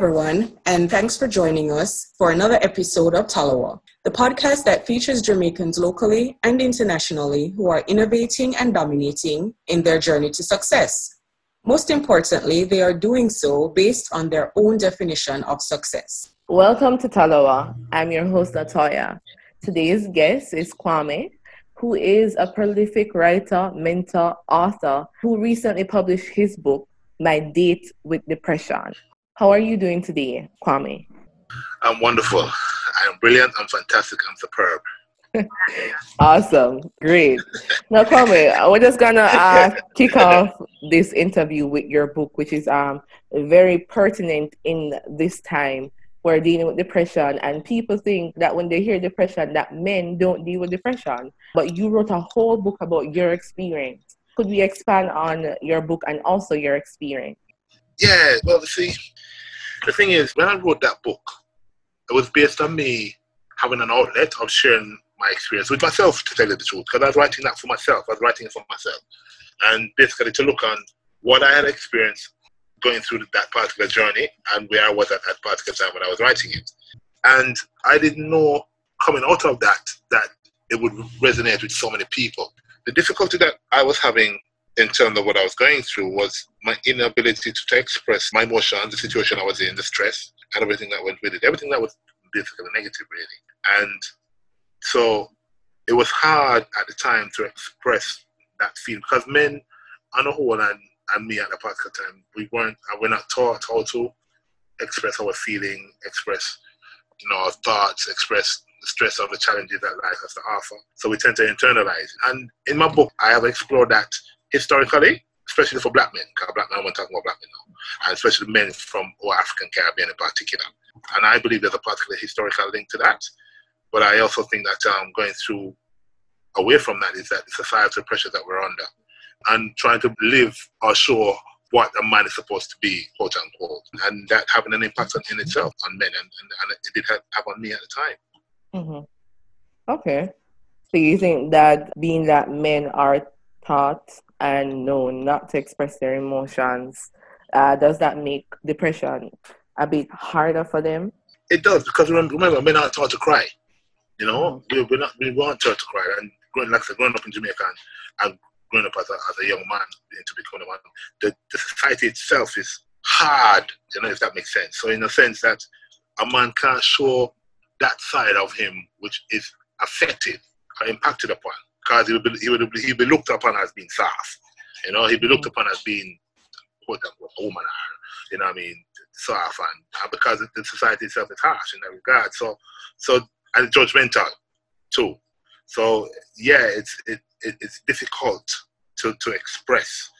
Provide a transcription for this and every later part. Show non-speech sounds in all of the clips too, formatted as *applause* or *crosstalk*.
everyone, and thanks for joining us for another episode of Talawa, the podcast that features Jamaicans locally and internationally who are innovating and dominating in their journey to success. Most importantly, they are doing so based on their own definition of success. Welcome to Talawa. I'm your host, Latoya. Today's guest is Kwame, who is a prolific writer, mentor, author, who recently published his book, My Date with Depression. How are you doing today, Kwame? I'm wonderful. I'm brilliant. I'm fantastic. I'm superb. *laughs* awesome. Great. Now, Kwame, we're just gonna uh, *laughs* kick off this interview with your book, which is um very pertinent in this time. We're dealing with depression, and people think that when they hear depression, that men don't deal with depression. But you wrote a whole book about your experience. Could we expand on your book and also your experience? Yeah. Well, see, the thing is, when I wrote that book, it was based on me having an outlet of sharing my experience with myself, to tell you the truth, because I was writing that for myself. I was writing it for myself. And basically to look on what I had experienced going through that particular journey and where I was at that particular time when I was writing it. And I didn't know coming out of that that it would resonate with so many people. The difficulty that I was having in terms of what I was going through was my inability to, to express my emotions, the situation I was in, the stress, and everything that went with it. Everything that was basically negative, really. And so it was hard at the time to express that feeling because men, on the whole, and, and me at the particular time, we weren't, uh, we're not taught how to express our feeling, express, you know, our thoughts, express the stress of the challenges that life has to offer. So we tend to internalize. And in my book, I have explored that historically, especially for black men, because black men, we're talking about black men now, and especially men from or African Caribbean in particular. And I believe there's a particular historical link to that. But I also think that um, going through away from that is that the societal pressure that we're under and trying to live or show what a man is supposed to be, quote unquote, and that having an impact on, in itself on men, and, and, and it did have, have, on me at the time. Mm-hmm. Okay. So you think that being that men are taught and known not to express their emotions, uh, does that make depression a bit harder for them? It does because remember, men aren't taught to cry. You know, mm-hmm. we, we're not we weren't taught to cry, and growing like I said, growing up in Jamaica and, and growing up as a, as a young man into becoming a man, the, the society itself is hard. You know, if that makes sense. So in a sense that a man can't show that side of him which is affected or impacted upon because he would be, he would be, he'd be looked upon as being soft. You know, he'd be looked upon as being quote unquote a woman. You know what I mean? Soft and, and because the society itself is harsh in that regard. So so and judgmental too. So yeah, it's it, it it's difficult to, to express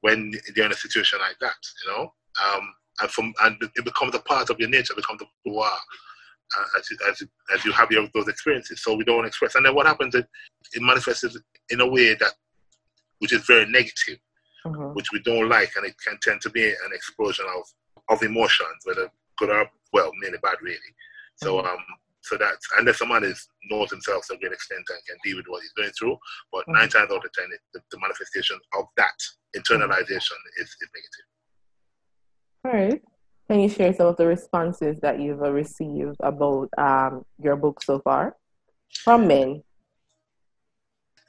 when you're in a situation like that, you know. Um, and from and it becomes a part of your nature, becomes who you are uh, as, you, as, you, as you have your, those experiences. So we don't express. And then what happens is it manifests in a way that which is very negative, mm-hmm. which we don't like, and it can tend to be an explosion of, of emotions, whether good or well, mainly bad, really. So mm-hmm. um, so that unless someone is knows himself to a great extent and can deal with what he's going through, but mm-hmm. nine times out of ten, it, the, the, manifestation of that internalization is, is negative. All right. Can you share some of the responses that you've received about um, your book so far from men?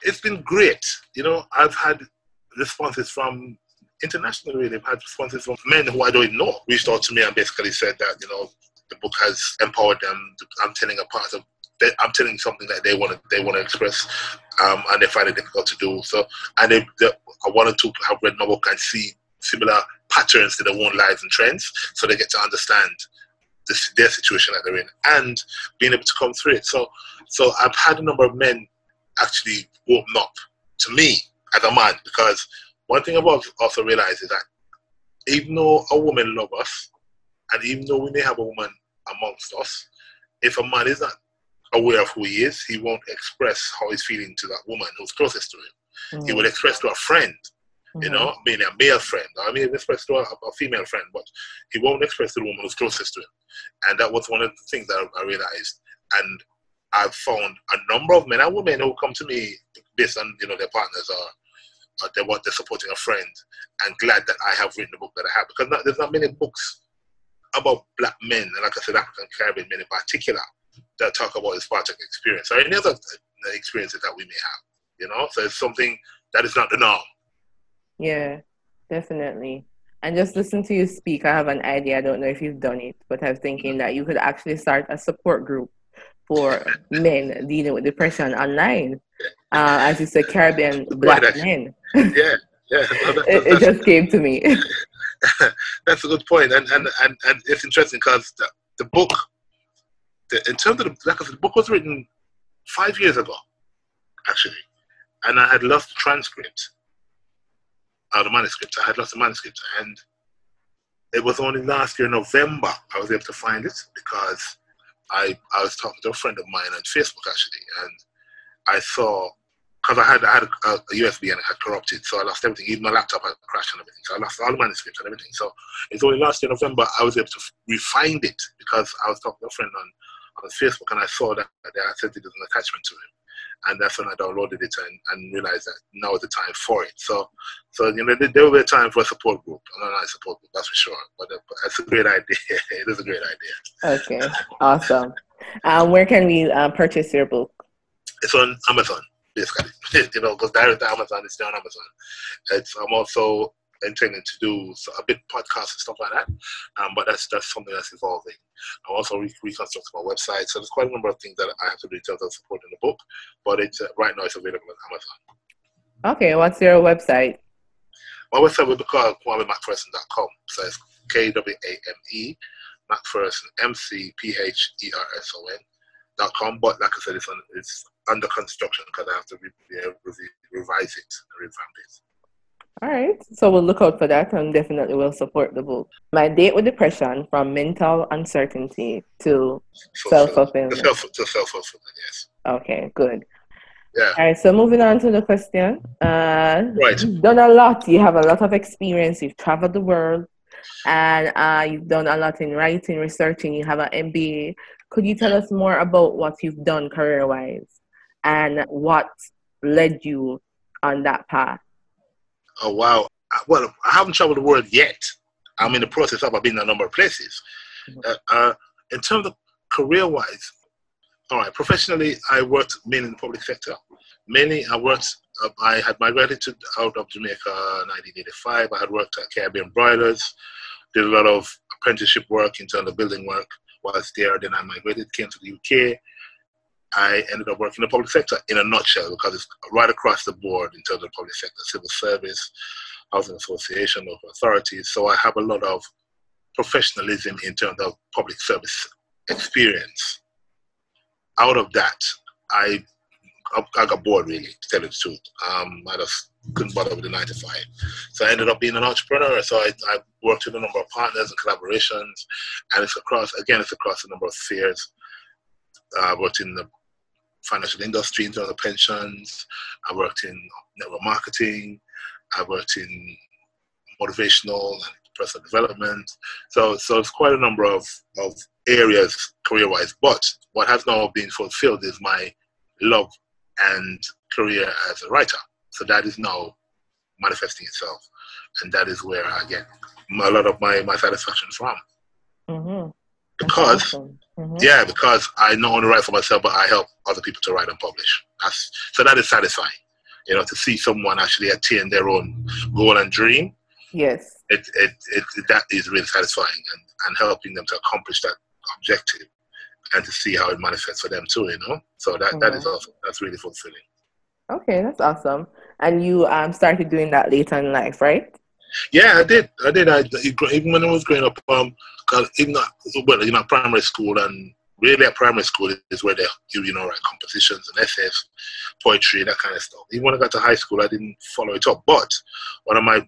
It's been great. You know, I've had responses from internationally. I've had responses from men who I don't know reached out to me and basically said that, you know, the book has empowered them. I'm telling a part of I'm telling something that they want to they want to express, um, and they find it difficult to do. So, and they, they, I wanted to have read my book and see similar patterns to their own lives and trends, so they get to understand this, their situation that they're in and being able to come through it. So, so I've had a number of men actually open up to me as a man because one thing I've also realized is that even though a woman loves us, and even though we may have a woman amongst us, if a man is not aware of who he is, he won't express how he's feeling to that woman who's closest to him. Mm. He will express to a friend mm-hmm. you know, being a male friend. I mean, express to a, a, female friend, but he won't express to the woman who's closest to him. And that was one of the things that I, I realized. And I've found a number of men and women who come to me based on, you know, their partners or, or they want they're supporting a friend and glad that I have written the book that I have because not, there's not many books about black men, and like I said, African Caribbean men in particular, that talk about his Spartak experience or any other experiences that we may have. You know, so it's something that is not the norm. Yeah, definitely. And just listen to you speak. I have an idea. I don't know if you've done it, but I'm thinking that you could actually start a support group for men dealing with depression online. Uh, as you said, Caribbean black men. Yeah, yeah. *laughs* No, it, it just came to me. *laughs* that's a good point, and and and, and it's interesting because the, the book, the, in terms of the, like the book was written five years ago, actually, and I had lost the transcript, or the manuscript. I had lots of manuscripts, and it was only last year in November I was able to find it because I I was talking to a friend of mine on Facebook actually, and I saw because I had I had a, a, USB and it had corrupted, so I lost everything. Even my laptop had crashed and everything, so I lost all the manuscripts and everything. So it's only last year November I was able to refind it because I was talking to a friend on on Facebook and I saw that they had sent it as an attachment to it, and that's when I downloaded it and, and realized that now is the time for it. So so you know there, will be a time for a support group, an online support group, that's for sure. But uh, that's a great idea. *laughs* it is a great idea. Okay, awesome. Um, where can we uh, purchase your book? It's on Amazon basically. *laughs* you know, because direct to Amazon it's on Amazon. It's I'm also intending to do a bit podcast and stuff like that. Um, but that's that's something that's evolving. I'm also re- reconstructing my website, so there's quite a number of things that I have to do in terms of supporting the book. But it's uh, right now it's available on Amazon. Okay, what's your website? My website will be called KwameMcPherson.com. So it's K W A M E McPherson M C P H E R S O N dot com. But like I said, it's on it's under construction because I have to re- re- revise it and revamp it. All right, so we'll look out for that and definitely will support the book. My date with depression from mental uncertainty to self fulfillment. Self, to self fulfillment, yes. Okay, good. Yeah. All right, so moving on to the question. Uh, right. You've done a lot. You have a lot of experience. You've traveled the world, and uh, you've done a lot in writing, researching. You have an MBA. Could you tell us more about what you've done career wise and what led you on that path? Oh wow! Well, I haven't traveled the world yet. I'm in the process of. I've been in a number of places. Mm-hmm. Uh, uh, in terms of career-wise, all right. Professionally, I worked mainly in the public sector. Mainly, I worked. Uh, I had migrated to out of Jamaica in 1985. I had worked at Caribbean Broilers. Did a lot of apprenticeship work in terms of building work whilst there. Then I migrated, came to the UK. I ended up working in the public sector in a nutshell because it's right across the board in terms of public sector, civil service, housing association, local authorities. So I have a lot of professionalism in terms of public service experience. Out of that, I I got bored really, to tell you the truth. Um, I just couldn't bother with the nine to five. So I ended up being an entrepreneur. So I, I worked with a number of partners and collaborations, and it's across again, it's across a number of spheres. I worked in the financial industry in terms of pensions. I worked in network marketing. I worked in motivational and personal development. So, so it's quite a number of, of areas career-wise. But what has now been fulfilled is my love and career as a writer. So that is now manifesting itself, and that is where I get a lot of my, my satisfaction from. Mm-hmm. Because Awesome. Mhm. yeah, because I not only write for myself, but I help other people to write and publish. That's, so that is satisfying, you know, to see someone actually attain their own goal and dream. Yes. It, it, it, that is really satisfying and, and helping them to accomplish that objective and to see how it manifests for them too, you know. So that, that is Mhm. also that's really fulfilling. Okay, that's awesome. And you um started doing that later in life, right? Yeah, I did. I did. I even when I was growing up, um, even at, well, you know, primary school and really at primary school is where they you you know write compositions and essays, poetry, that kind of stuff. Even when I got to high school, I didn't follow it up. But one of my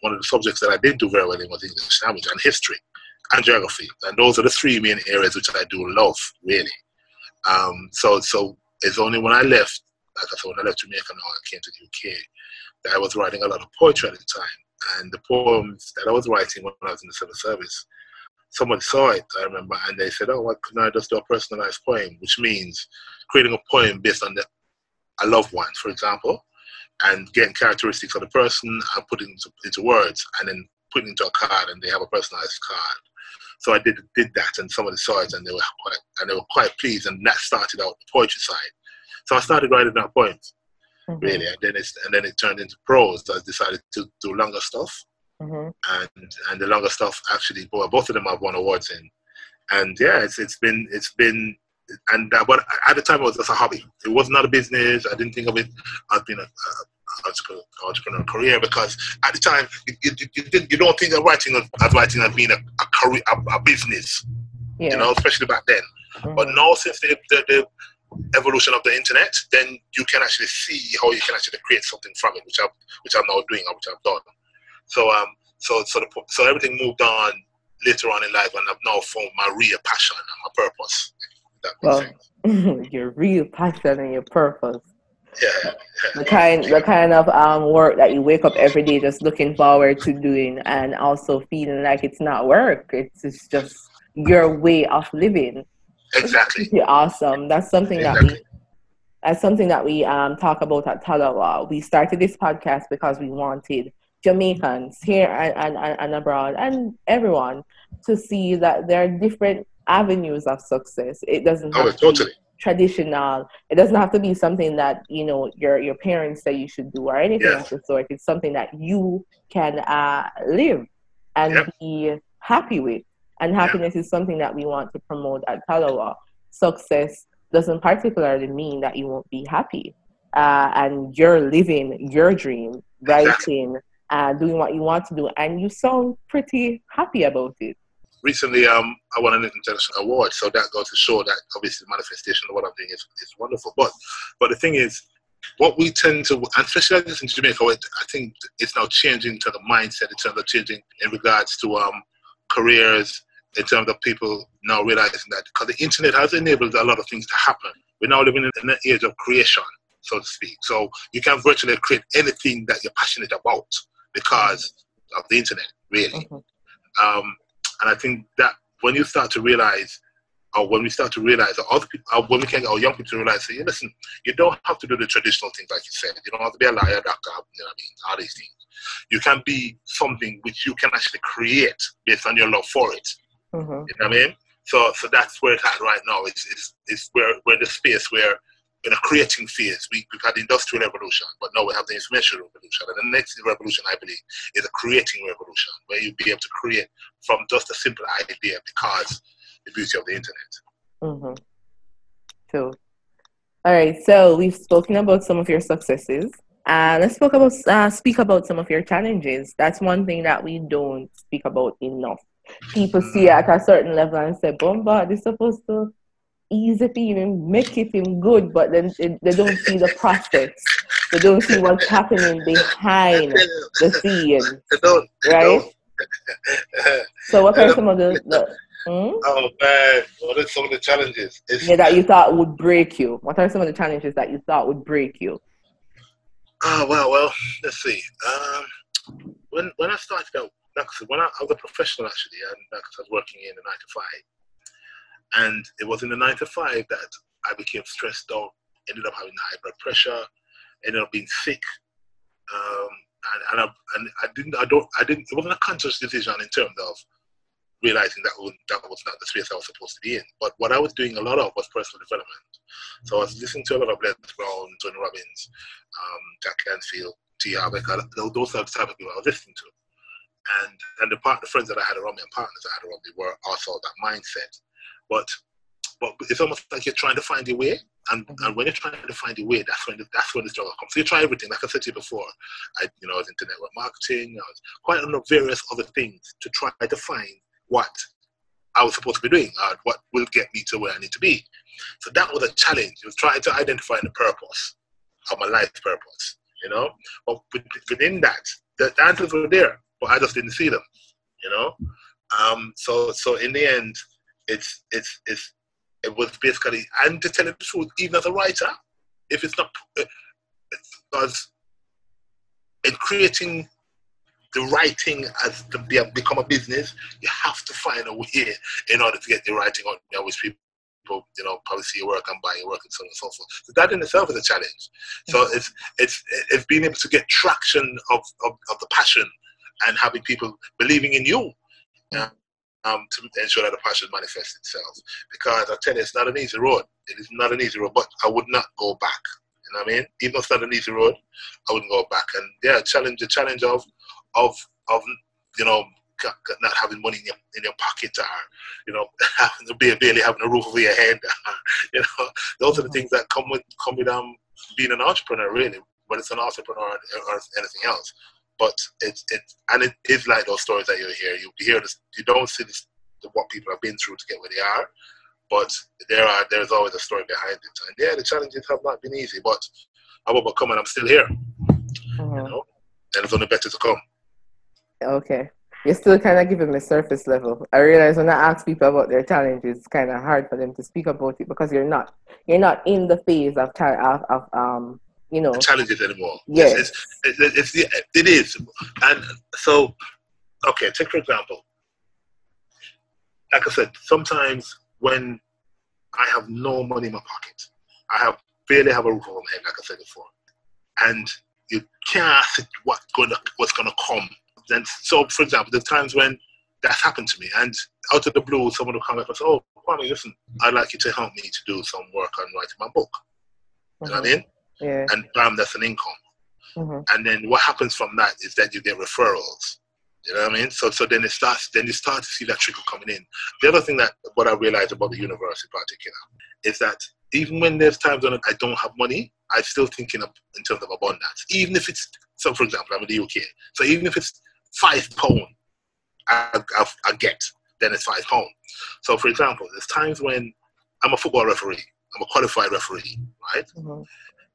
one of the subjects that I did do very well in was English language and history and geography, and those are the three main areas which I do love really. Um, so so it's only when I left, like I said, when I left Jamaica, and I came to the UK, that I was writing a lot of poetry at the time and the poems that I was writing when I was in the civil service, someone saw it, I remember, and they said, Oh, why couldn't I just do a personalized poem? Which means creating a poem based on the, a loved one, for example, and getting characteristics of the person uh, and putting it into, into words and then putting into a card, and they have a personalized card. So I did did that, and somebody saw it, and they were quite and they were quite pleased, and that started out the poetry side. So I started writing down poems, mm-hmm. really, and then it's and then it turned into prose. I decided to do longer stuff, mm-hmm. and and the longer stuff actually, well, both of them have won awards in, and yeah, it's it's been it's been and but at the time it was just a hobby. It was not a business. I didn't think of it as being a, a entrepreneur, entrepreneur career because at the time you, you, you, you don't think of writing as writing as being a, a career, a, a business. Yeah. You know, especially back then. Mm-hmm. But now since the, the, the evolution of the internet, then you can actually see how you can actually create something from it, which I'm which I'm now doing or which I've done. So um so so the, so everything moved on later on in life, and I've now found my real passion and my purpose. well, *laughs* your real passion and your purpose. Yeah, The kind, the kind of um, work that you wake up every day just looking forward to doing, and also feeling like it's not work. It's, it's just your way of living. Exactly. *laughs* awesome. That's something exactly. that we that's something that we um, talk about at Talawa. We started this podcast because we wanted Jamaicans here and, and, and abroad and everyone to see that there are different avenues of success. It doesn't oh, totally. traditional. It doesn't have to be something that you know your your parents say you should do or anything yes. of the sort. It's something that you can uh, live and yep. be happy with. And happiness is something that we want to promote at Talawa. Success doesn't particularly mean that you won't be happy. Uh, and you're living your dream, writing, uh, doing what you want to do, and you sound pretty happy about it. Recently, um, I won an international award, so that goes to show that obviously the manifestation of what I'm doing is, is wonderful. But but the thing is, what we tend to, and especially in Jamaica, I think it's now changing to the mindset it's of changing in regards to um, careers in terms of people now realizing that because the internet has enabled a lot of things to happen. We're now living in an age of creation, so to speak. So you can virtually create anything that you're passionate about because of the internet, really. Mm-hmm. Um, and I think that when you start to realize, or when we start to realize, or other people, or when we can get our young people to realize, say, listen, you don't have to do the traditional things like you said. You don't have to be a liar, doctor, you know what I mean, all these things. You can be something which you can actually create based on your love for it. Mm-hmm. You know what I mean? So, so that's where it's at right now. It's, it's, it's where we're in the space where in a creating phase. We, we've had the industrial revolution, but now we have the information revolution. And the next revolution, I believe, is a creating revolution, where you'll be able to create from just a simple idea because the beauty of the internet. Mm-hmm. Cool. All right, so we've spoken about some of your successes. Uh, let's talk about uh, speak about some of your challenges. That's one thing that we don't speak about enough people see it at a certain level and say, Bomba, is supposed to easy for him, make it him good, but then they, they don't see the process. They don't see what's happening behind the scenes. Right? so what are some of the, *laughs* the hmm? Oh man, what are some of the challenges? It's, yeah, that you thought would break you. What are some of the challenges that you thought would break you? Oh well, well, let's see. Um, when when I started out like when I, I, was a professional actually, and like I was working in the nine to five, and it was in the nine to five that I became stressed out, ended up having high blood pressure, ended up being sick, um, and and I, and I didn't, I don't, I didn't. It wasn't a conscious decision in terms of realizing that that was not the space I was supposed to be in. But what I was doing a lot of was personal development. So I was listening to a lot of Les Brown, Tony Robbins, um, Jack Canfield, T. Harv Eker, those are the types of people I was listening to and and the part the friends that I had around me and partners I had around me were also that mindset. But but it's almost like you're trying to find your way, and, mm-hmm. and when you're trying to find your way, that's when the, that's when the struggle comes. So you try everything, like I said to you before. I you know I was into network marketing, I was quite on various other things to try to find what I was supposed to be doing, or what will get me to where I need to be. So that was a challenge. It was trying to identify the purpose of my life purpose, you know. But within that, the answers were there but I just didn't see them, you know. Um, so so in the end, it's it's it's it was basically and to tell you the truth, even as a writer, if it's not because in creating the writing as to be, become a business, you have to find a way in order to get the writing on there, which people you know probably see your work and buy your work and so on and so forth. So that in itself is a challenge. So it's it's it's being able to get traction of, of, of the passion and having people believing in you. um, to ensure that the passion manifests itself. Because I tell you, it's not an easy road. It is not an easy road, but I would not go back. You know what I mean? Even though it's not an easy road, I wouldn't go back. And yeah, challenge the challenge of of of you know not having money in your in your pocket or you know *laughs* having to be barely having a roof over your head. *laughs* you know, those are the things that come with come with um being an entrepreneur really. But it's an entrepreneur or anything else. But it's it's and it is like those stories that you hear. You hear this. You don't see this what people have been through to get where they are. But there are there's always a story behind it. And yeah, the challenges have not been easy, but I've overcome and I'm still here. Mm-hmm. You know, and it's only better to come. Okay. You're still kind of giving me surface level. I realize when I ask people about their challenges, it's kind of hard for them to speak about it because you're not you're not in the phase of of, of um you know challenges anymore. Yes, it's, it's, it's, it is, and so okay. Take for example, like I said, sometimes when I have no money in my pocket, I have barely have a roof over my head, like I said before, and you can't see what's gonna what's gonna come and so, for example, there's times when that's happened to me, and out of the blue, someone will come up and say, "Oh, Kwame, listen, I'd like you to help me to do some work on writing my book." You know what I mm-hmm. mean? Yeah. And bam, that's an income. Mm-hmm. And then what happens from that is that you get referrals. You know what I mean? So, so then it starts. Then you start to see that trickle coming in. The other thing that what I realized about the university, in particular, is that even when there's times when I don't have money, I'm still thinking of in terms of abundance. Even if it's so, for example, I'm in the UK. So even if it's five pound I, I, I get, then it's five pound. So, for example, there's times when I'm a football referee, I'm a qualified referee, right? Mm-hmm.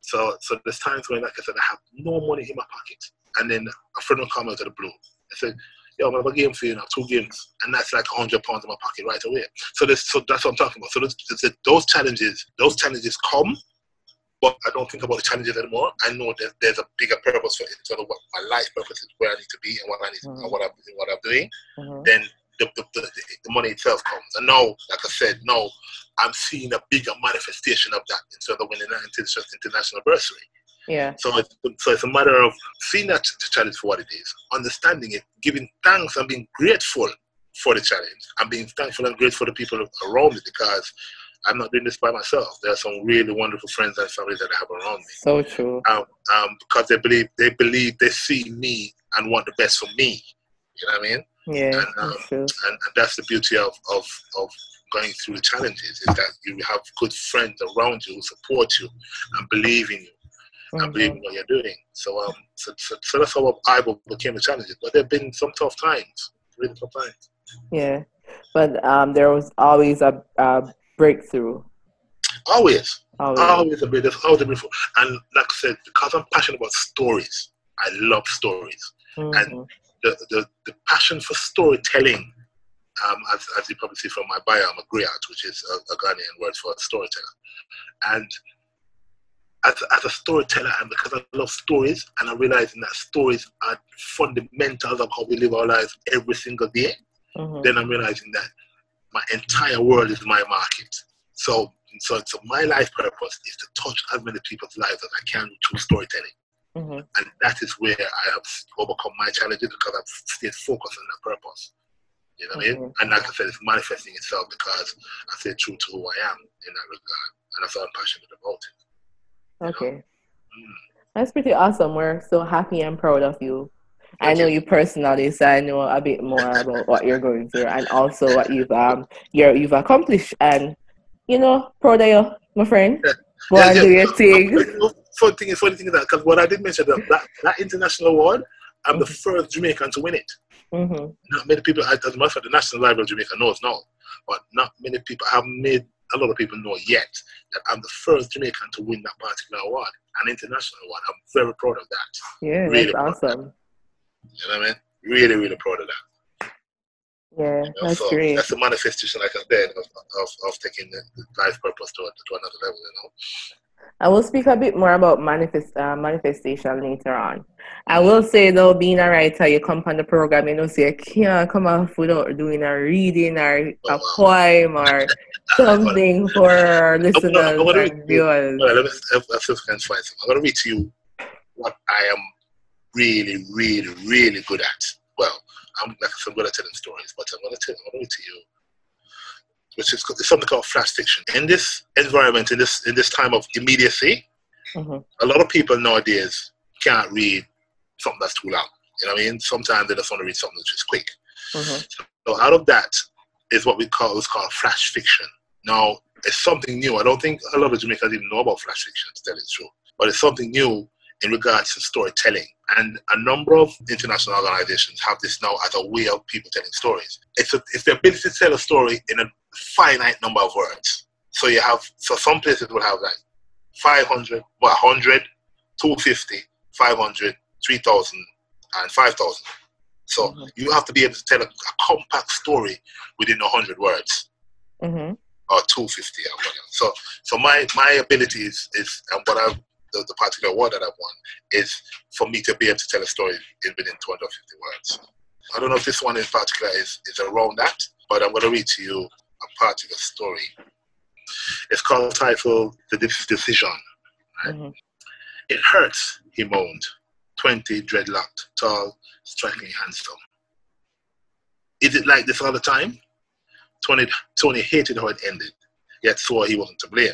So, so there's times when, like I said, I have no money in my pocket, and then a friend will come out of the blue. I said, "Yo, I have a game for you now, two games, and that's like hundred pounds in my pocket right away." So, this, so that's what I'm talking about. So, those, those challenges, those challenges come but I don't think about the challenges anymore. I know that there's a bigger purpose for it, of what my life purpose is, where I need to be, and what I need, mm-hmm. and what I'm what I'm doing. Mm-hmm. Then the, the, the, the, money itself comes. And now, like I said, no, I'm seeing a bigger manifestation of that instead of winning an international bursary. Yeah. So it's, so it's a matter of seeing that challenge for what it is, understanding it, giving thanks and being grateful for the challenge, and being thankful and grateful for the people around me because I'm not doing this by myself. There are some really wonderful friends and family that I have around me. So true. Um, um, because they believe they believe they see me and want the best for me. You know what I mean? Yeah. And, um, and, and, that's the beauty of, of, of going through the challenges is that you have good friends around you who support you and believe in you mm-hmm. and believe in what you're doing. So um so, so, so that's how I became the challenges. But there have been some tough times, really tough times. Yeah. But um, there was always a, a breakthrough? Always. Always, always a bit. Always a beautiful. And like I said, because I'm passionate about stories, I love stories, mm-hmm. and the, the the passion for storytelling. Um, as, as you probably see from my bio, I'm a griot, which is a, a Ghanaian word for a storyteller. And as, as a storyteller, and because I love stories, and I'm realizing that stories are fundamentals of how we live our lives every single day, mm-hmm. then I'm realizing that my entire world is my market. So, so, so my life purpose is to touch as many people's lives as I can through storytelling. Mm-hmm. And that is where I have overcome my challenges because I've stayed focused on that purpose. You know what mm-hmm. I mean? Mm-hmm. And like I said, it's manifesting itself because I stay true to who I am in that regard. And that's why I'm passionate about it. Okay. Mm. That's pretty awesome. We're so happy and proud of you I know you personally, so I know a bit more about what you're going through and also what you've um you're, you've accomplished. And you know, proud of you, my friend. Yeah. Go yeah, yeah. do your thing. Funny thing is, funny thing is that because what I did mention that, that that international award, I'm mm-hmm. the first Jamaican to win it. Mm-hmm. Not many people, as a matter of fact, the National Library of Jamaica knows now, but not many people have made a lot of people know yet that I'm the first Jamaican to win that particular award, an international award. I'm very proud of that. Yeah, really that's awesome. You know what I mean? Really, really proud of that. Yeah, you know? that's so great. That's a manifestation, like I said, of, of, of taking the, life purpose to, to another level, you know. I will speak a bit more about manifest uh, manifestation later on. I will say though, being a writer, you come on the program, you know, so you can't come off without doing a reading or a poem or *laughs* something for our listeners I'm gonna, I'm and viewers. Right, let me, let's, let's, let's I'm going to read to you what I am really, really, really good at. Well, I'm like I said, I'm good at telling stories, but I'm going to tell I'm going to you, which is it's something called flash fiction. In this environment, in this in this time of immediacy, mm-hmm. a lot of people nowadays can't read something that's too long. You know what I mean? Sometimes they just want to read something that's just quick. Mm-hmm. So out of that is what we call what's called flash fiction. Now it's something new. I don't think a lot of Jamaicans even know about flash fiction, to tell you the truth. But it's something new in regards to storytelling. And a number of international organizations have this now as a way of people telling stories. It's, a, it's the ability to tell a story in a finite number of words. So you have, so some places will have like 500, well, 100, 250, 500, 3,000, and 5,000. So mm-hmm. you have to be able to tell a, a compact story within 100 words. Mm-hmm. Or 250 or whatever. So, so my, my ability is, is and what I've the, the particular award that I've won is for me to be able to tell a story within 250 words. I don't know if this one in particular is, is around that, but I'm going to read to you a particular story. It's called title The Decision. Right? Mm-hmm. It hurts, he moaned. 20, dreadlocked, tall, strikingly handsome. Is it like this all the time? Tony, Tony hated how it ended, yet swore he wasn't to blame.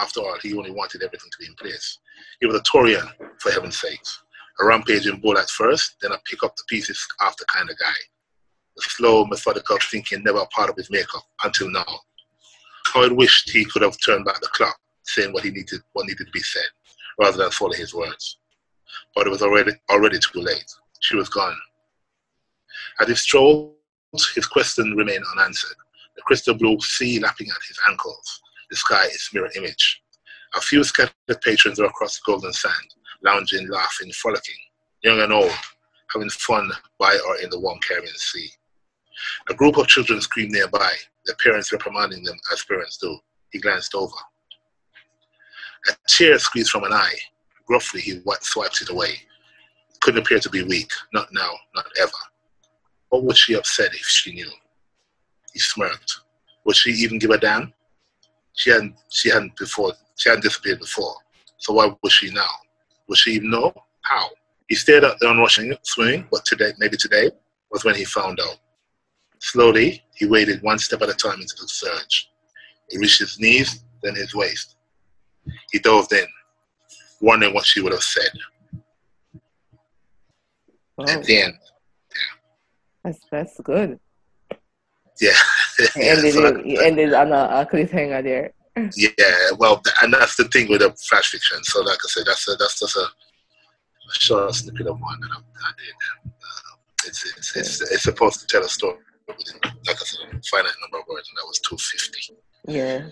After all, he only wanted everything to be in place. He was a Taurean, for heaven's sakes. A rampaging bull at first, then a pick up the pieces after kind of guy. The slow, methodical thinking never a part of his makeup until now. How I wished he could have turned back the clock, saying what he needed, what needed to be said, rather than follow his words. But it was already already too late. She was gone. As he strolled, his question remained unanswered. The crystal blue sea lapping at his ankles the sky its mirror image. A few scattered patrons were across the golden sand, lounging, laughing, frolicking, young and old, having fun by or in the warm Caribbean Sea. A group of children screamed nearby, their parents reprimanding them as parents do. He glanced over. A tear squeezed from an eye. Gruffly, he swiped it away. Couldn't appear to be weak. Not now, not ever. What would she have said if she knew? He smirked. Would she even give a damn? She hadn't she hadn't before she hadn't disappeared before. So why would she now? Would she even know? How? He stared at the onrushing swing, but today maybe today was when he found out. Slowly, he waded one step at a time into the surge. He reached his knees, then his waist. He dove in, wondering what she would have said. Oh. At the end. Yeah. That's that's good. Yeah. *laughs* *laughs* yeah ended, so it, ended on a, a, cliffhanger there. *laughs* Yeah, well, and that's the thing with the flash fiction. So, like I said, that's a, that's just a, a short snippet of one that I, I did. Uh, it's, it's, it's, it's supposed to tell a story within, like I said, a finite number of words, and that was 250. Yeah,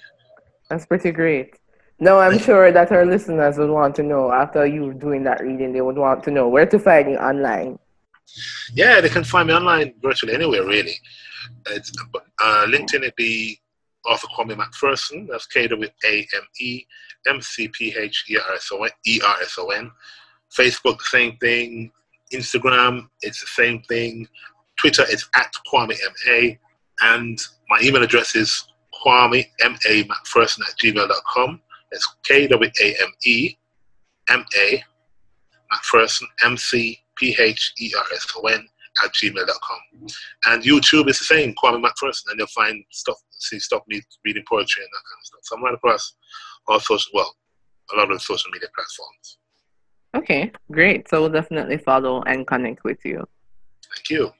that's pretty great. No, I'm sure that our listeners would want to know after you doing that reading, they would want to know where to find you online. Yeah, they can find me online virtually anywhere, really. It's uh, LinkedIn at the author Kwame McPherson. That's K W A M E M C P H E E R S O N. Facebook, same thing. Instagram, it's the same thing. Twitter, it's at Kwame M A. And my email address is Kwame M A McPherson at gmail.com. It's K W A M E M A McPherson M C P H E R S O N at gmail.com. And YouTube is the same, Kwame McPherson, and you'll find stuff, see stuff me reading poetry and that kind of stuff. So I'm right across all social, well, a lot of social media platforms. Okay, great. So we'll definitely follow and connect with you. Thank you.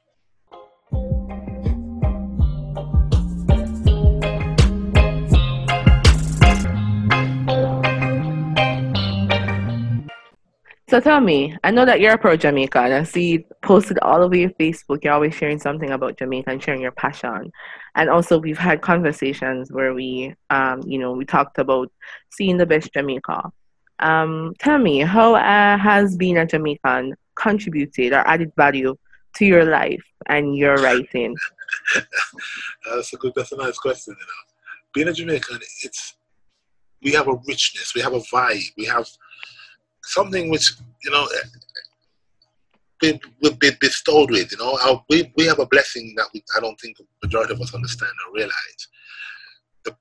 So tell me, I know that you're a pro Jamaica, and I see you posted all over your Facebook. You're always sharing something about Jamaica and sharing your passion. And also, we've had conversations where we, um, you know, we talked about seeing the best Jamaica. Um, tell me, how uh, has being a Jamaican contributed or added value to your life and your writing? *laughs* that's a good. That's a nice question. You know, being a Jamaican, it's we have a richness, we have a vibe, we have something which you know we, we've been bestowed with. You know, Our, we we have a blessing that we, I don't think the majority of us understand or realize. The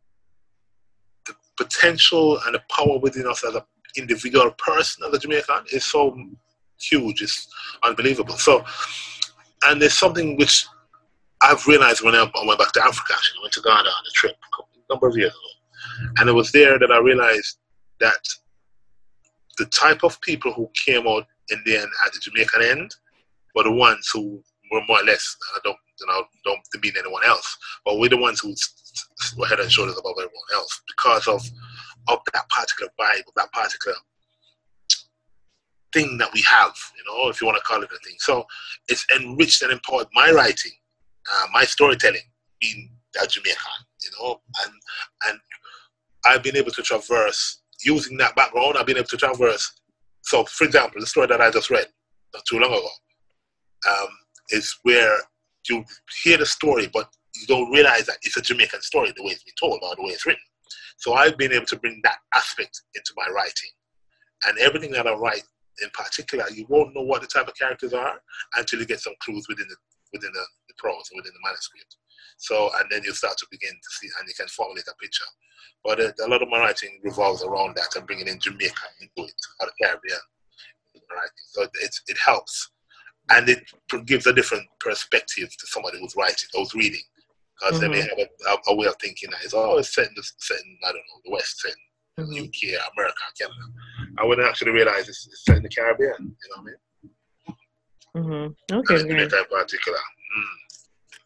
the potential and the power within us as an individual person as a Jamaican is so huge. It's unbelievable. So and there's something which I've realized when I went back to Africa. Actually, I went to Ghana on a trip a number of years ago, and it was there that I realized that the type of people who came out in the end at the Jamaican end were the ones who were more or less. I don't, you know, don't demean anyone else, but we're the ones who were head and shoulders above everyone else because of of that particular vibe, of that particular thing that we have, you know, if you want to call it a thing. So it's enriched and empowered my writing, uh, my storytelling, being that Jamaican, you know, and and I've been able to traverse using that background. I've been able to traverse. So, for example, the story that I just read not too long ago um, is where you hear the story, but you don't realize that it's a Jamaican story the way it's been told or the way it's written. So I've been able to bring that aspect into my writing, and everything that I write in particular, you won't know what the type of characters are until you get some clues within the within the, the prose within the manuscript. So, and then you start to begin to see, and you can formulate a picture. But uh, a lot of my writing revolves around that and bringing in Jamaica into it, or the Caribbean. Writing. So it, it helps. And it gives a different perspective to somebody who's writing, who's reading. Because mm-hmm. they may mm-hmm. have a, a, way of thinking that it's always set in, the, set in, I don't know, the West, set in mm-hmm. UK, America, Canada. I wouldn't actually realize it's, it's set in the Caribbean, you know what I mean? Mm-hmm. Okay. And in particular. Mm.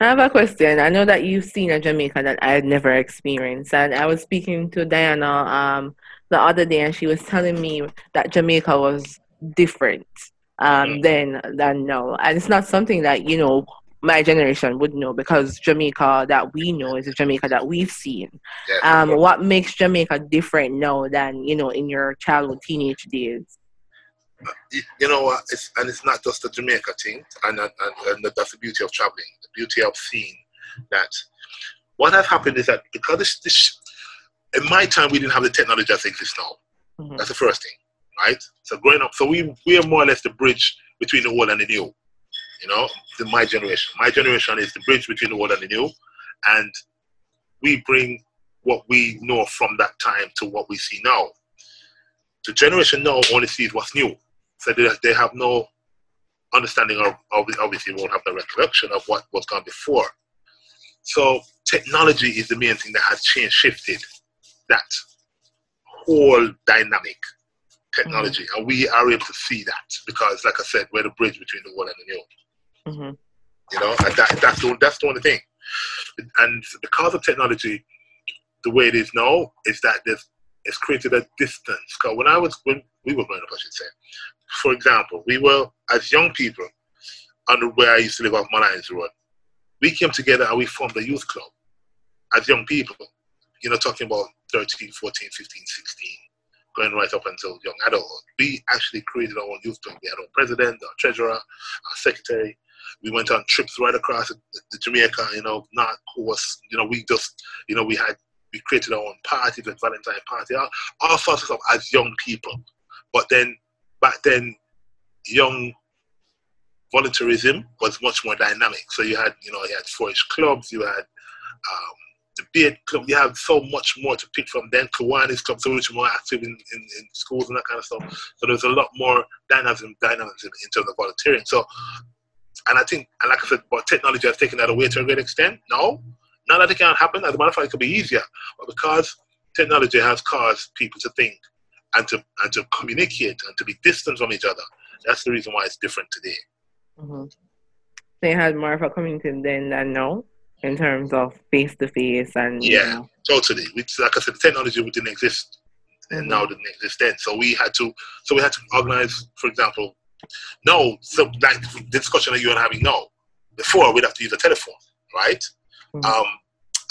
I have a question. I know that you've seen a Jamaica that I had never experienced, and I was speaking to Diana um, the other day, and she was telling me that Jamaica was different um, then than now, and it's not something that you know my generation would know because Jamaica that we know is a Jamaica that we've seen. Um, what makes Jamaica different now than you know in your childhood, teenage days? You know? It's, and it's not just the Jamaica thing, and, and, and that's the beauty of traveling. The beauty of seeing that what has happened is that because this, this in my time we didn't have the technology that exists now. Mm-hmm. That's the first thing, right? So growing up, so we we are more or less the bridge between the old and the new. You know, the, my generation. My generation is the bridge between the old and the new, and we bring what we know from that time to what we see now. The generation now only sees what's new. So they, they have no understanding of, obviously won't have the recollection of what was gone before. So technology is the main thing that has changed, shifted that whole dynamic technology. Mm-hmm. And we are able to see that because, like I said, we're the bridge between the old and the new. Mm-hmm. You know, and that, that's, the, that's the only thing. And because of technology, the way it is now, is that there's it's created a distance. Because when I was when we were growing up, I should say, for example, we were, as young people, under where I used to live off Molynes Road, we came together and we formed a youth club as young people, you know, talking about 13, 14, 15, 16, going right up until young adulthood. We actually created our own youth club. We had our president, our treasurer, our secretary. We went on trips right across the, Jamaica, you know, not who was, you know, we just, you know, we had, we created our own parties, the Valentine party, all, all sorts of stuff as young people. But then back then, young voluntarism was much more dynamic. So you had, you know, you had 4-H clubs, you had um, debate club, you have so much more to pick from. Then Kiwanis clubs so much more active in, in, in, schools and that kind of stuff. So there's a lot more dynamism, dynamism in terms of volunteering. So, and I think, and like I said, but technology has taken that away to a great extent. No, not that it can't happen. As a matter of fact, it could be easier. But because technology has caused people to think and to and to communicate and to be distant from each other. That's the reason why it's different today. Mm-hmm. They had more of a community then than now in terms of face to face and yeah, you know. totally. Which, like I said, the technology didn't exist and mm-hmm. now didn't exist then. So we had to, so we had to organize, for example, no, so like the discussion that you are having now. Before we'd have to use a telephone, right? Mm-hmm. Um,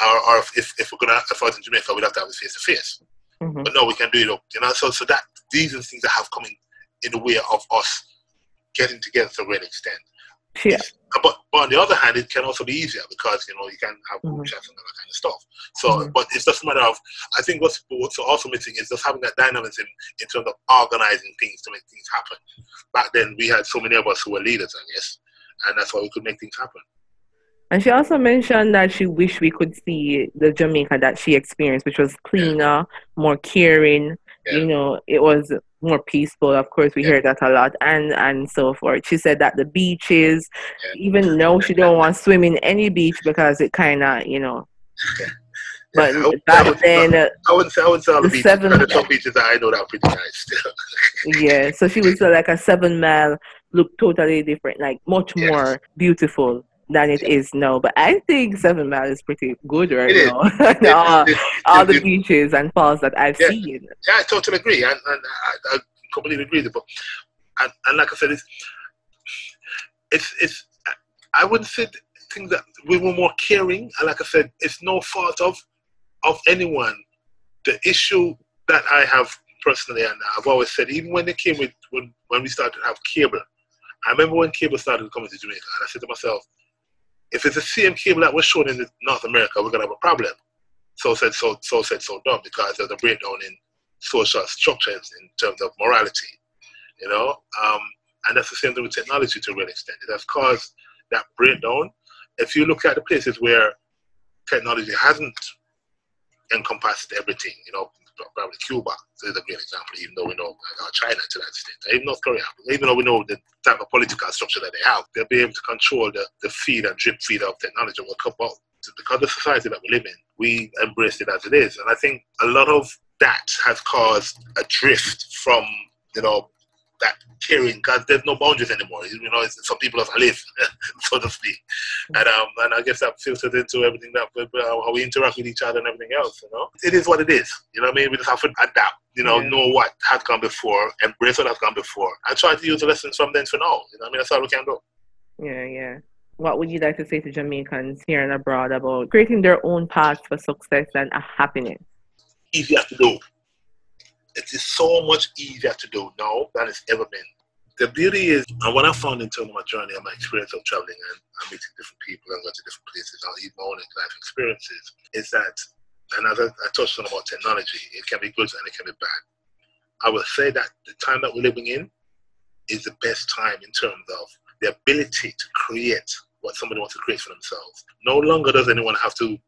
or, or if, if we're gonna if I was in Jamaica, we'd have to have it face to face. Mm-hmm. But no, we can do it up. You know, so so that these are the things that have come in in the way of us getting together to a great extent. Yeah. But, but on the other hand, it can also be easier because you know you can have mm-hmm. chats and that kind of stuff. So, mm-hmm. but it's just a matter of I think what's what's also missing is just having that dynamism in terms of organizing things to make things happen. Back then, we had so many of us who were leaders, I guess, and that's why we could make things happen. And she also mentioned that she wished we could see the Jamaica that she experienced, which was cleaner, more caring. Yeah. You know, it was more peaceful. Of course, we yeah. hear that a lot, and and so forth. She said that the beaches, yeah. even though she don't want to swim in any beach because it kind of, you know. *laughs* But yeah, back then, I wouldn't say I wouldn't say all the, the beaches. Seven, some beaches that I know that are pretty nice. still. *laughs* yeah, so she would say like a seven mile look totally different, like much yes. more beautiful than it is now. But I think Seven Mile is pretty good right it now. *laughs* all, all the beaches and falls that I've yeah, seen. Yeah, I totally agree, and, and I, I, completely agree. But and, and like I said, it's it's it's. I wouldn't say think that we were more caring, and like I said, it's no fault of of anyone. The issue that I have personally, and I've always said, even when they came with when when we started to have cable, I remember when cable started coming to Jamaica, and I said to myself, if it's the same cable that was shown in North America, we're gonna have a problem. So said so so said so done because there's a breakdown in social structures in terms of morality, you know. Um, and that's the same thing with technology to a real extent. It has caused that breakdown. If you look at the places where technology hasn't encompassed everything, you know, probably Cuba is a great example, even though we know uh, China to that extent, even North Korea, even though we know the type of political structure that they have, they'll be able to control the, the feed and drip feed of technology. Will come out because of the society that we live in, we embrace it as it is. And I think a lot of that has caused a drift from, you know, that caring because there's no boundaries anymore. You know, some people have live, *laughs* so to speak, and um, and I guess that filters into everything that how we interact with each other and everything else. You know, it is what it is. You know what I mean? We just have to adapt. You know, yeah. know what has gone before, embrace what has gone before, and try to use the lessons from then to now. You know, what I mean, that's all we can do. Yeah, yeah. What would you like to say to Jamaicans here and abroad about creating their own path for success and happiness? Easier to do it is so much easier to do now than it's ever been. The beauty is, and what I found in terms of my journey and my experience of traveling and, and meeting different people and going to different places and even my own life experiences, is that, and as I, I touched on about technology, it can be good and it can be bad. I will say that the time that we're living in is the best time in terms of the ability to create what somebody wants to create for themselves. No longer does anyone have to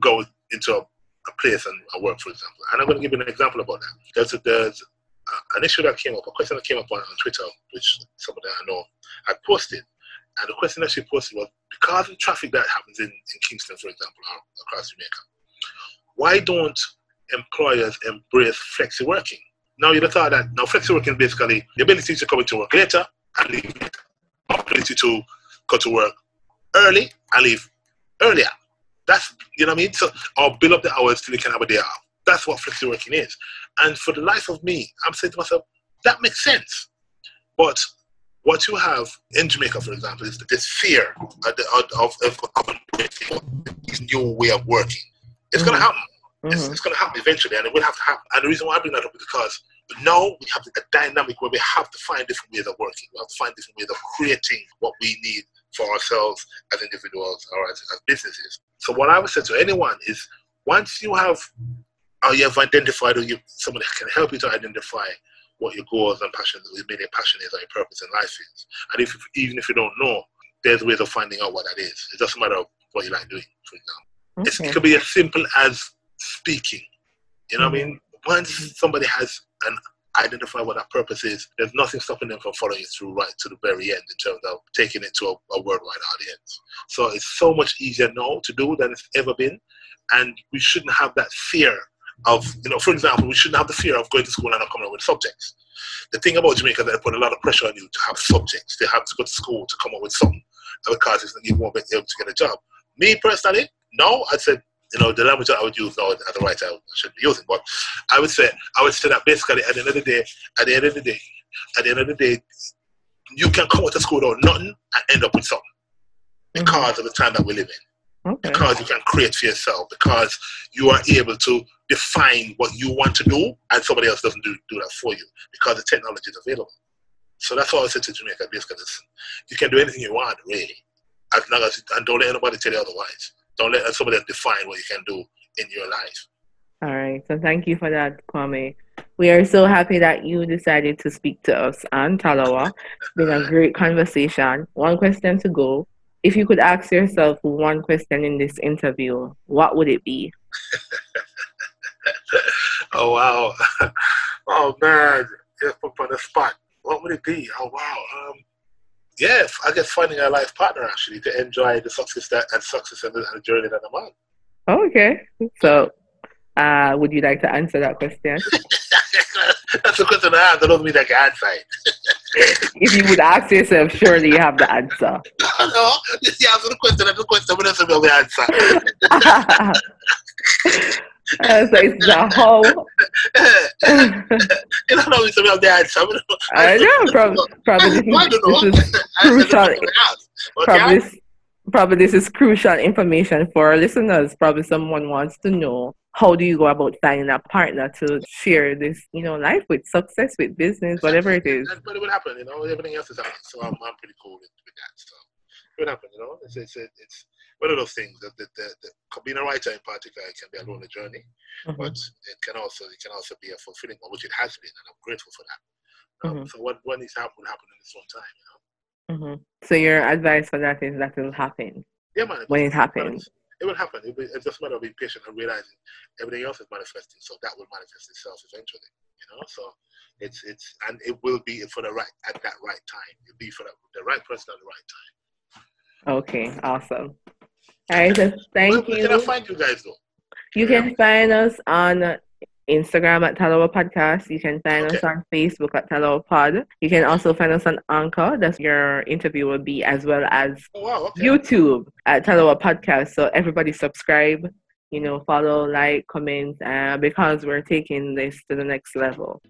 go into a a place and a work, for example. And I'm going to give you an example about that. There's, a, there's a, an issue that came up, a question that came up on, on Twitter, which somebody I know had posted. And the question that she posted was because of traffic that happens in, in Kingston, for example, across Jamaica, why don't employers embrace flexi working? Now you'd have thought that now flexi working is basically the ability to come into work later and leave ability to go to work early and leave earlier. That's you know what I mean. So I'll build up the hours till you can have a day off. That's what flexi working is. And for the life of me, I'm saying to myself, that makes sense. But what you have in Jamaica, for example, is this fear of, of, of, of this new way of working. It's mm-hmm. going to happen. Mm-hmm. It's, it's going to happen eventually, and it will have to happen. And the reason why I bring that up is because now we have a dynamic where we have to find different ways of working. We have to find different ways of creating what we need for ourselves as individuals or as, as businesses. So what I would say to anyone is once you have or you have identified or you somebody can help you to identify what your goals and passions, maybe your passion is or your purpose in life is. And if even if you don't know, there's ways of finding out what that is. It doesn't matter what you like doing, for example. Okay. it could be as simple as speaking. You know mm-hmm. what I mean? Once somebody has an identify what that purpose is, there's nothing stopping them from following through right to the very end in terms of taking it to a, a worldwide audience. So it's so much easier now to do than it's ever been. And we shouldn't have that fear of, you know, for example, we shouldn't have the fear of going to school and not coming up with subjects. The thing about Jamaica that they put a lot of pressure on you to have subjects. They have to go to school to come up with something because you won't be able to get a job. Me personally, no, I said you know, the language that I would use now the right I shouldn't be using. But I would say, I would say that basically at the end of the day, at the end of the day, at the end of the day, you can come out of school without nothing and end up with something mm-hmm. because of the time that we live in. Okay. Because you can create for yourself, because you are able to define what you want to do, and somebody else doesn't do, do that for you because the technology is available. So that's what I said to Jamaica. Basically, you can do anything you want, really, as long as and don't let anybody tell you otherwise. Don't let somebody define what you can do in your life. All right. So thank you for that, Kwame. We are so happy that you decided to speak to us on Talawa. It's been a great conversation. One question to go. If you could ask yourself one question in this interview, what would it be? *laughs* oh wow. *laughs* Oh man, just put on the spot. What would it be? Oh wow. Um, yeah, I guess finding a life partner actually to enjoy the success that and success and the, and the journey that I'm on. Okay. So, uh, would you like to answer that question? *laughs* That's a question I have. That doesn't mean I can answer it. if you would ask yourself, surely you have the answer. *laughs* no, just answer the question. That's the question. But that's the answer. *laughs* Uh, so it's the whole. *laughs* you know if you have the answer. I know. Probably, probably this, is, this is crucial. Probably, probably this is crucial information for our listeners. Probably someone wants to know how do you go about finding a partner to share this, you know, life with, success with, business, whatever it is. But it would happen, you know. Everything else is out, so I'm, I'm pretty cool with, with that. So it would happen, you know. It's it's it's one of those things that the, the, the being a writer in particular it can be a lonely journey, mm-hmm. but it can also it can also be a fulfilling one, which it has been, and I'm grateful for that. Um, mm-hmm. So what what needs to happen will happen in its own time, you know. Mm-hmm. So your advice for that is that it will happen. Yeah, man. When it happens it will happen. It will, it's just a matter of being patient and realizing everything else is manifesting, so that will manifest itself eventually. You know, so it's it's and it will be for the right at that right time. It'll be for the, the right person at the right time. Okay, awesome. All right, so thank Where, you. Where can I find you guys though? You can find us on Instagram at Talawa Podcast. You can find okay. us on Facebook at Talawa Pod. You can also find us on Anchor. That's your interview will be, as well as oh, wow, okay. YouTube at Talawa Podcast. So everybody subscribe, you know, follow, like, comment, uh, because we're taking this to the next level.